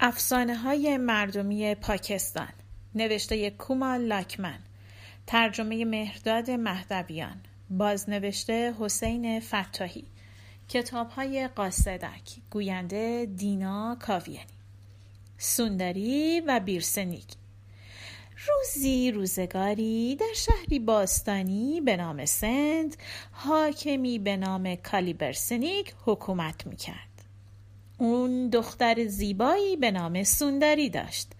افسانه های مردمی پاکستان نوشته کومال لاکمن ترجمه مهرداد مهدویان بازنوشته حسین فتاحی کتاب های قاصدک گوینده دینا کاویانی سوندری و بیرسنیک. روزی روزگاری در شهری باستانی به نام سند حاکمی به نام کالیبرسنیک حکومت می‌کرد. اون دختر زیبایی به نام سوندری داشت.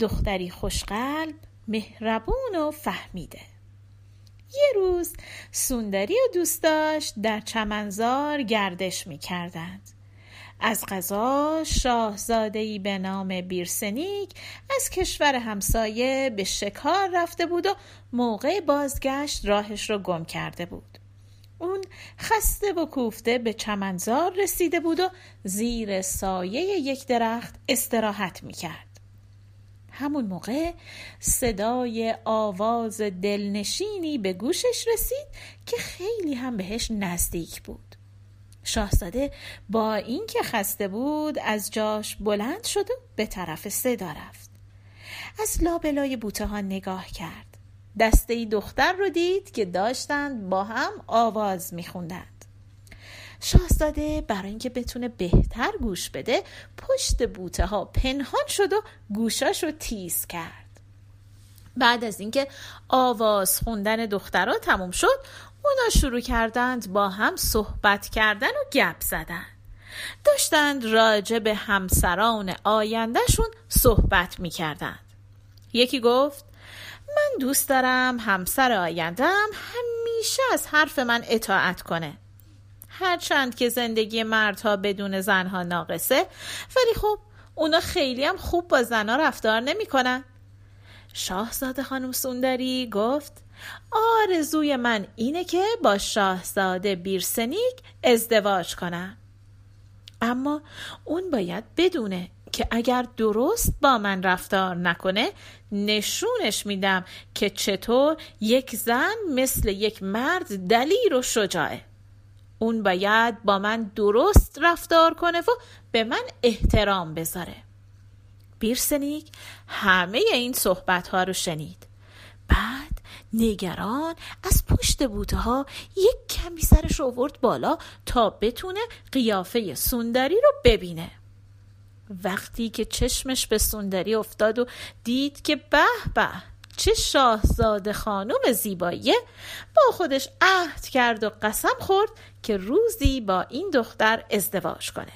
دختری خوشقلب مهربون و فهمیده. یه روز سوندری و دوست داشت در چمنزار گردش می کردند. از غذا شاهزادهی به نام بیرسنیک از کشور همسایه به شکار رفته بود و موقع بازگشت راهش رو گم کرده بود. اون خسته و کوفته به چمنزار رسیده بود و زیر سایه یک درخت استراحت می کرد. همون موقع صدای آواز دلنشینی به گوشش رسید که خیلی هم بهش نزدیک بود. شاهزاده با اینکه خسته بود از جاش بلند شد و به طرف صدا رفت. از لابلای بوته ها نگاه کرد. دسته دختر رو دید که داشتند با هم آواز میخوندند. شاهزاده برای اینکه بتونه بهتر گوش بده پشت بوته ها پنهان شد و گوشاش رو تیز کرد. بعد از اینکه آواز خوندن دخترها تموم شد اونا شروع کردند با هم صحبت کردن و گپ زدن. داشتند راجع به همسران آیندهشون صحبت می‌کردند. یکی گفت من دوست دارم همسر آیندم همیشه از حرف من اطاعت کنه هرچند که زندگی مردها بدون زنها ناقصه ولی خب اونا خیلی هم خوب با زنها رفتار نمی‌کنن. شاهزاده خانم سوندری گفت آرزوی من اینه که با شاهزاده بیرسنیک ازدواج کنم اما اون باید بدونه که اگر درست با من رفتار نکنه نشونش میدم که چطور یک زن مثل یک مرد دلیر و شجاعه. اون باید با من درست رفتار کنه و به من احترام بذاره. بیرسنیک همه این صحبت ها رو شنید. بعد نگران از پشت بوته ها یک کمی سرش آورد بالا تا بتونه قیافه سوندری رو ببینه. وقتی که چشمش به سوندری افتاد و دید که به به چه شاهزاده خانم زیبایی با خودش عهد کرد و قسم خورد که روزی با این دختر ازدواج کنه.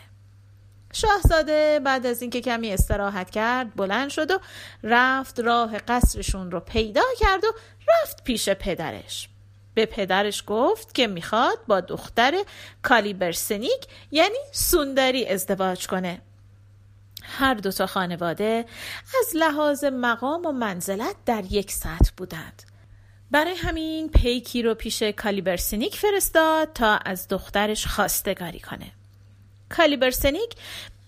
شاهزاده بعد از اینکه کمی استراحت کرد بلند شد و رفت راه قصرشون رو پیدا کرد و رفت پیش پدرش. به پدرش گفت که می‌خواد با دختر کالیبرسنیک یعنی سوندری ازدواج کنه. هر دو تا خانواده از لحاظ مقام و منزلت در یک سطح بودند. برای همین پیکی رو پیش کالیبرسنیک فرستاد تا از دخترش خواستگاری کنه. کالیبرسنیک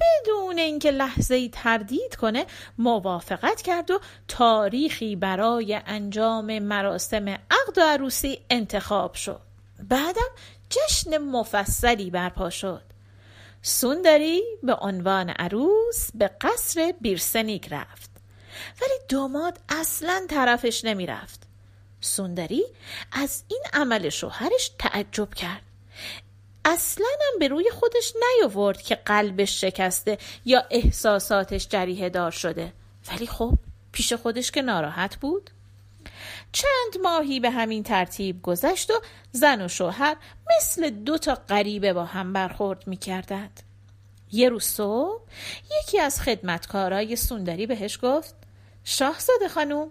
بدون اینکه لحظه ای تردید کنه موافقت کرد و تاریخی برای انجام مراسم عقد و عروسی انتخاب شد. بعدم جشن مفصلی برپا شد. سوندری به عنوان عروس به قصر بیرسنیک رفت. ولی داماد اصلا طرفش نمی رفت سوندری از این عمل شوهرش تعجب کرد. اصلا هم به روی خودش نیاورد که قلبش شکسته یا احساساتش جریه دار شده. ولی خب پیش خودش که ناراحت بود؟ چند ماهی به همین ترتیب گذشت و زن و شوهر مثل دو تا غریبه با هم برخورد می کردند. یه روز صبح یکی از خدمتکارای سوندری بهش گفت شاهزاده خانوم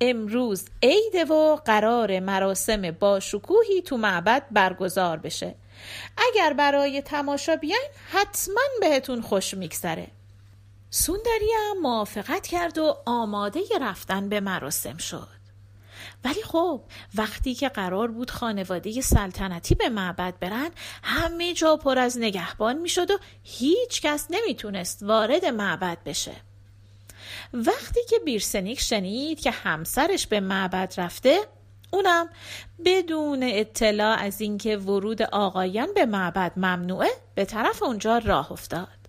امروز عیده و قرار مراسم با شکوهی تو معبد برگزار بشه. اگر برای تماشا بیاین حتما بهتون خوش میگذره. سوندری هم موافقت کرد و آماده رفتن به مراسم شد. ولی خب وقتی که قرار بود خانواده سلطنتی به معبد برن همه جا پر از نگهبان می‌شد و هیچ کس نمی‌تونست وارد معبد بشه. وقتی که بیرسنیک شنید که همسرش به معبد رفته اونم بدون اطلاع از اینکه ورود آقایان به معبد ممنوعه به طرف اونجا راه افتاد.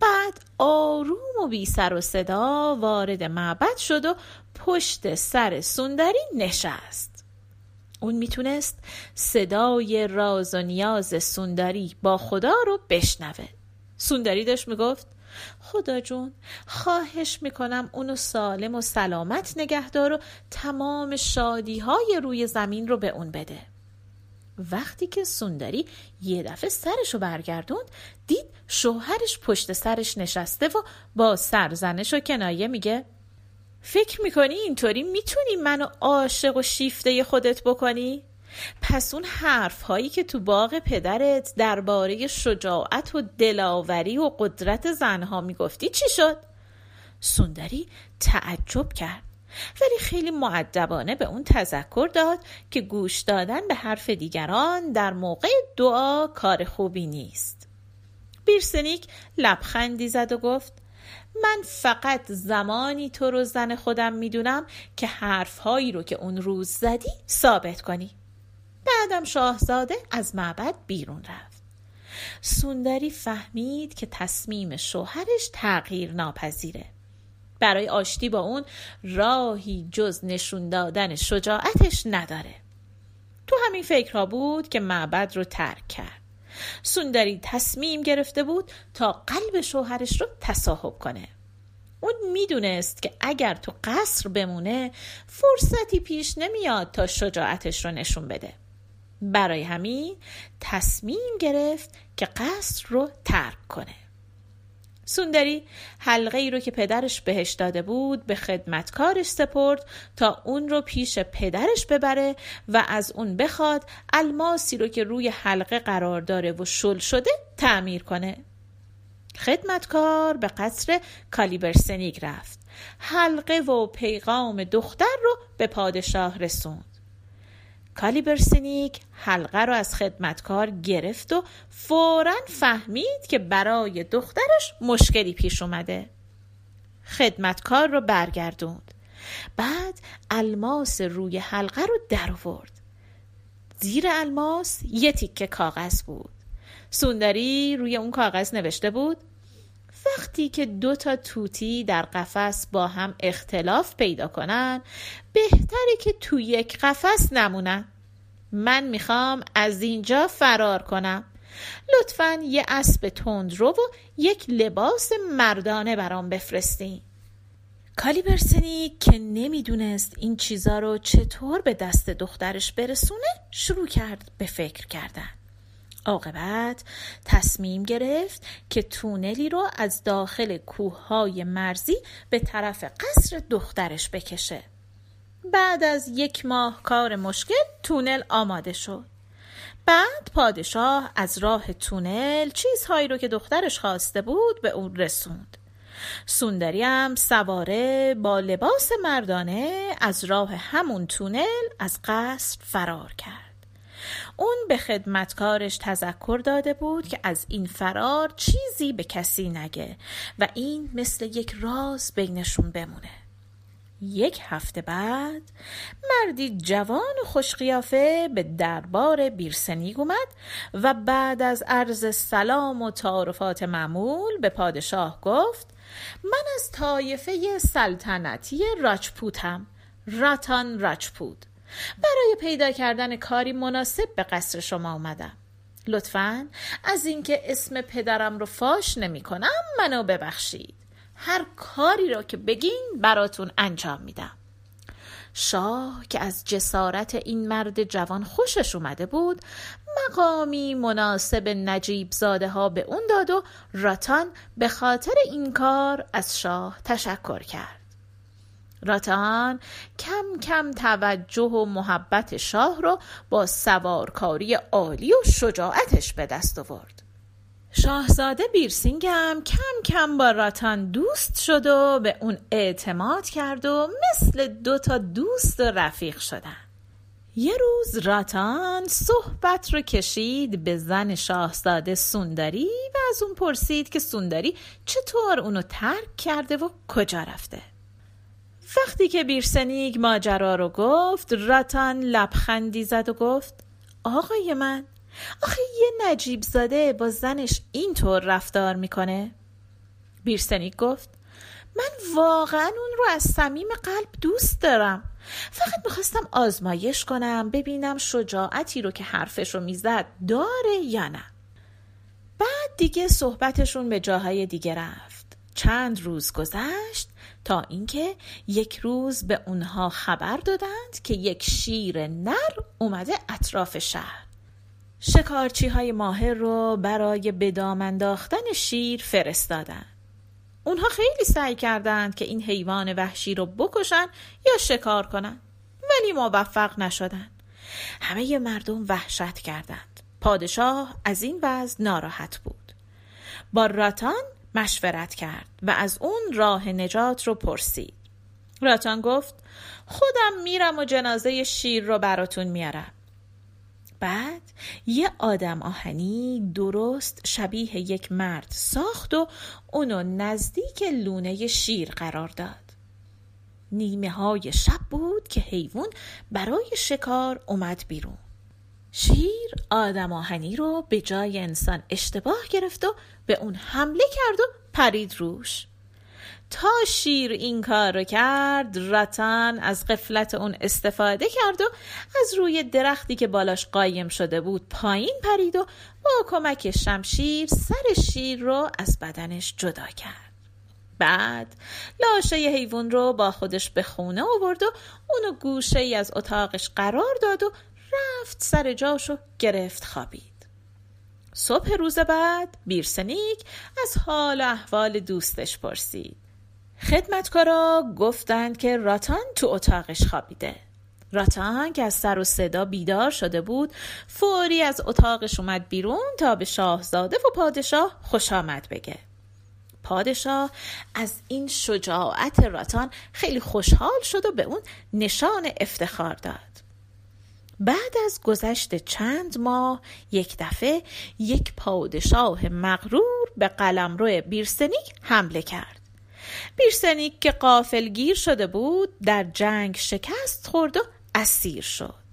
بعد آروم و بی سر و صدا وارد معبد شد و پشت سر سوندری نشست. اون می‌تونست صدای راز و نیاز سوندری با خدا رو بشنوه. سوندری داشت می‌گفت خدا جون خواهش می‌کنم اونو سالم و سلامت نگهدار و تمام شادی های روی زمین رو به اون بده. وقتی که سوندری یه دفعه سرشو برگردوند دید شوهرش پشت سرش نشسته و با سرزنش و کنایه میگه فکر می‌کنی اینطوری می‌تونی منو عاشق و شیفته خودت بکنی؟ پس اون حرف هایی که تو باغ پدرت درباره شجاعت و دلاوری و قدرت زنها می‌گفتی چی شد؟ سوندری تعجب کرد ولی خیلی معدبانه به اون تذکر داد که گوش دادن به حرف دیگران در موقع دعا کار خوبی نیست. بیرسنیک لبخندی زد و گفت من فقط زمانی تو رو زن خودم می‌دونم که حرفهایی رو که اون روز زدی ثابت کنی. بعدم شاهزاده از معبد بیرون رفت. سوندری فهمید که تصمیم شوهرش تغییر ناپذیره. برای آشتی با اون راهی جز نشون دادن شجاعتش نداره. تو همین فکرها بود که معبد رو ترک کرد. سوندری تصمیم گرفته بود تا قلب شوهرش رو تصاحب کنه. اون می‌دونست که اگر تو قصر بمونه فرصتی پیش نمیاد تا شجاعتش رو نشون بده. برای همین تصمیم گرفت که قصر رو ترک کنه. سوندری حلقه ای رو که پدرش بهش داده بود به خدمتکارش سپرد تا اون رو پیش پدرش ببره و از اون بخواد الماسی رو که روی حلقه قرار داره و شل شده تعمیر کنه. خدمتکار به قصر کالیبرسنیگ رفت. حلقه و پیغام دختر رو به پادشاه رسوند. کالیبرسنیک حلقه رو از خدمتکار گرفت و فورا فهمید که برای دخترش مشکلی پیش اومده. خدمتکار رو برگردوند. بعد الماس روی حلقه رو در آورد. زیر الماس یه تیکه کاغذ بود. سوندری روی اون کاغذ نوشته بود وقتی که دو تا توتی در قفس با هم اختلاف پیدا کنن بهتره که تو یک قفس نمونن. من می‌خوام از اینجا فرار کنم. لطفا یه اسب تندرو و یک لباس مردانه برام بفرستین. کالیبرسنی که نمی‌دونست این چیزا رو چطور به دست دخترش برسونه شروع کرد به فکر کردن. عاقبت تصمیم گرفت که تونلی رو از داخل کوههای مرزی به طرف قصر دخترش بکشه. بعد از یک ماه کار مشکل تونل آماده شد. بعد پادشاه از راه تونل چیزهایی رو که دخترش خواسته بود به اون رسوند. سوندری هم سواره با لباس مردانه از راه همون تونل از قصر فرار کرد. اون به خدمتکارش تذکر داده بود که از این فرار چیزی به کسی نگه و این مثل یک راز بینشون بمونه. یک هفته بعد مردی جوان و خوشقیافه به دربار بیرسنیگ اومد و بعد از عرض سلام و تعارفات معمول به پادشاه گفت من از طایفه سلطنتی راجپوتم راتان راجپوت. برای پیدا کردن کاری مناسب به قصر شما اومدم. لطفا از اینکه اسم پدرم رو فاش نمی کنم منو ببخشید. هر کاری را که بگین براتون انجام میدم. شاه که از جسارت این مرد جوان خوشش اومده بود مقامی مناسب نجیب زاده ها به اون داد و راتان به خاطر این کار از شاه تشکر کرد. راتان کم کم توجه و محبت شاه رو با سوارکاری عالی و شجاعتش به دست آورد. شاهزاده بیرسینگ هم کم کم با راتان دوست شد و به اون اعتماد کرد و مثل دو تا دوست و رفیق شدن. یه روز راتان صحبت رو کشید به زن شاهزاده سوندری و از اون پرسید که سوندری چطور اونو ترک کرده و کجا رفته. وقتی که بیرسنیگ ماجرا رو گفت راتان لبخندی زد و گفت آقای من آخه یه نجیب زاده با زنش اینطور رفتار می‌کنه. بیرسنیک گفت من واقعا اون رو از صمیم قلب دوست دارم. فقط می‌خواستم آزمایش کنم ببینم شجاعتی رو که حرفش رو می‌زد داره یا نه. بعد دیگه صحبتشون به جاهای دیگه رفت. چند روز گذشت تا اینکه یک روز به اونها خبر دادند که یک شیر نر اومده اطراف شهر. شکارچی های ماهر رو برای بدام انداختن شیر فرستادند. اونها خیلی سعی کردند که این حیوان وحشی رو بکشن یا شکار کنند ولی موفق نشدند همه مردم وحشت کردند. پادشاه از این وضع ناراحت بود. با راتان مشورت کرد و از اون راه نجات رو پرسید. راتان گفت خودم میرم و جنازه شیر رو براتون میارم. بعد یه آدم آهنی درست شبیه یک مرد ساخت و اونو نزدیک لونه شیر قرار داد. نیمه های شب بود که حیوان برای شکار اومد بیرون. شیر آدم آهنی رو به جای انسان اشتباه گرفت و به اون حمله کرد و پرید روش. تا شیر این کار رو کرد رتن از قفلت اون استفاده کرد و از روی درختی که بالاش قایم شده بود پایین پرید و با کمک شمشیر سر شیر رو از بدنش جدا کرد. بعد لاشه حیوان رو با خودش به خونه آورد و اونو گوشه ای از اتاقش قرار داد و رفت سر جاشو گرفت خوابید. صبح روز بعد بیرسنیک از حال و احوال دوستش پرسید. خدمتکارا گفتند که راتان تو اتاقش خوابیده. راتان که از سر و صدا بیدار شده بود فوری از اتاقش اومد بیرون تا به شاهزاده و پادشاه خوش آمد بگه. پادشاه از این شجاعت راتان خیلی خوشحال شد و به اون نشان افتخار داد. بعد از گذشت چند ماه یک دفعه یک پادشاه مغرور به قلمرو بیرسنیک حمله کرد. بیرسنیک که قافل گیر شده بود در جنگ شکست خورد و اسیر شد.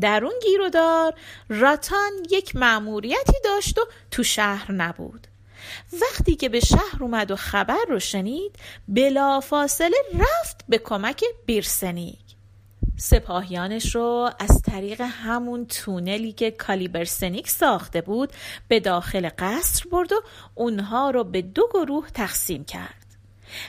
در اون گیرودار راتان یک مأموریتی داشت و تو شهر نبود. وقتی که به شهر اومد و خبر رو شنید بلافاصله رفت به کمک بیرسنیک. سپاهیانش رو از طریق همون تونلی که کالیبرسنیک ساخته بود به داخل قصر برد و اونها رو به دو گروه تقسیم کرد.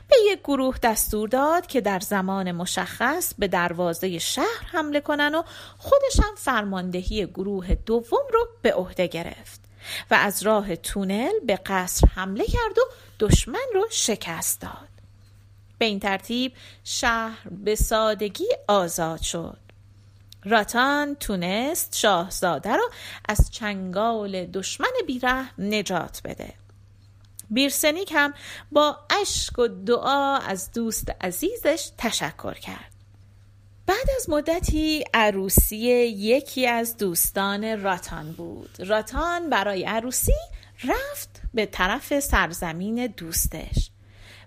به یک گروه دستور داد که در زمان مشخص به دروازه شهر حمله کنن و خودش هم فرماندهی گروه دوم رو به عهده گرفت و از راه تونل به قصر حمله کرد و دشمن رو شکست داد. به این ترتیب شهر به سادگی آزاد شد. راتان تونست شاهزاده را از چنگال دشمن بیره نجات بده. بیرسنیک هم با اشک و دعا از دوست عزیزش تشکر کرد. بعد از مدتی عروسی یکی از دوستان راتان بود. راتان برای عروسی رفت به طرف سرزمین دوستش.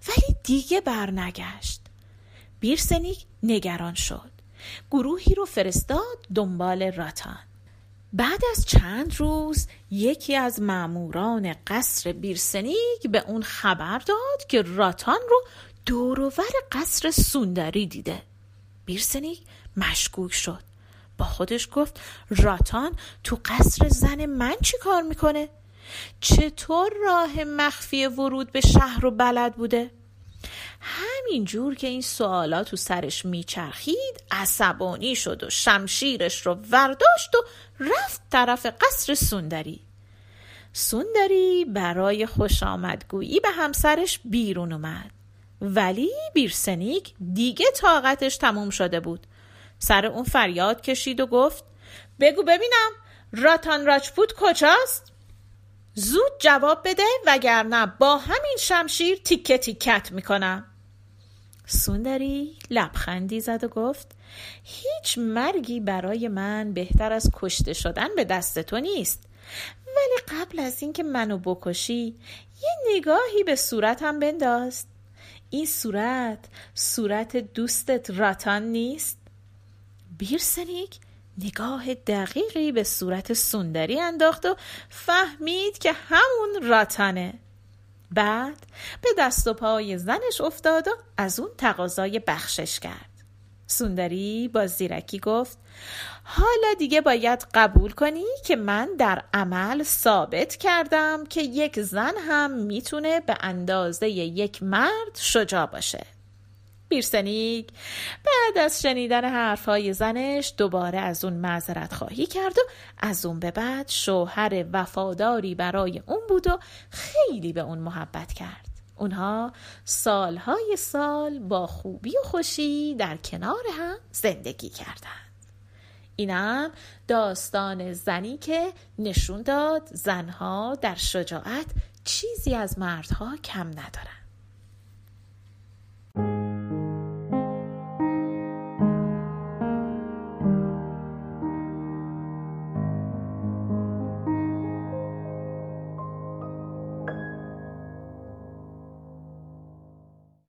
ولی دیگه برنگشت. بیرسنیک نگران شد. گروهی رو فرستاد دنبال راتان. بعد از چند روز یکی از ماموران قصر بیرسنیک به اون خبر داد که راتان رو دورور قصر سوندری دیده. بیرسنیک مشکوک شد. با خودش گفت راتان تو قصر زن من چی کار می‌کنه؟ چطور راه مخفی ورود به شهر رو بلد بوده؟ همین جور که این سوالات تو سرش میچرخید عصبانی شد و شمشیرش رو ورداشت و رفت طرف قصر سوندری سوندری برای خوش آمدگویی به همسرش بیرون اومد ولی بیرسنیک دیگه طاقتش تموم شده بود سر اون فریاد کشید و گفت بگو ببینم راتان راجپوت کجاست؟ زود جواب بده وگرنه با همین شمشیر تیکه تیکت می‌کنم. سوندری لبخندی زد و گفت هیچ مرگی برای من بهتر از کشته شدن به دست تو نیست. ولی قبل از اینکه منو بکشی یه نگاهی به صورتم بنداز. این صورت صورت دوستت راتان نیست؟ بیرسنیک نگاه دقیقی به صورت سوندری انداخت و فهمید که همون راتانه بعد به دست و پای زنش افتاد و از اون تقاضای بخشش کرد. سوندری با زیرکی گفت حالا دیگه باید قبول کنی که من در عمل ثابت کردم که یک زن هم می‌تونه به اندازه یک مرد شجاع باشه. بیرسنیک بعد از شنیدن حرفهای زنش دوباره از اون معذرت خواهی کرد و از اون به بعد شوهر وفاداری برای اون بود و خیلی به اون محبت کرد. اونها سالهای سال با خوبی و خوشی در کنار هم زندگی کردند. اینم داستان زنی که نشون داد زنها در شجاعت چیزی از مردها کم ندارند.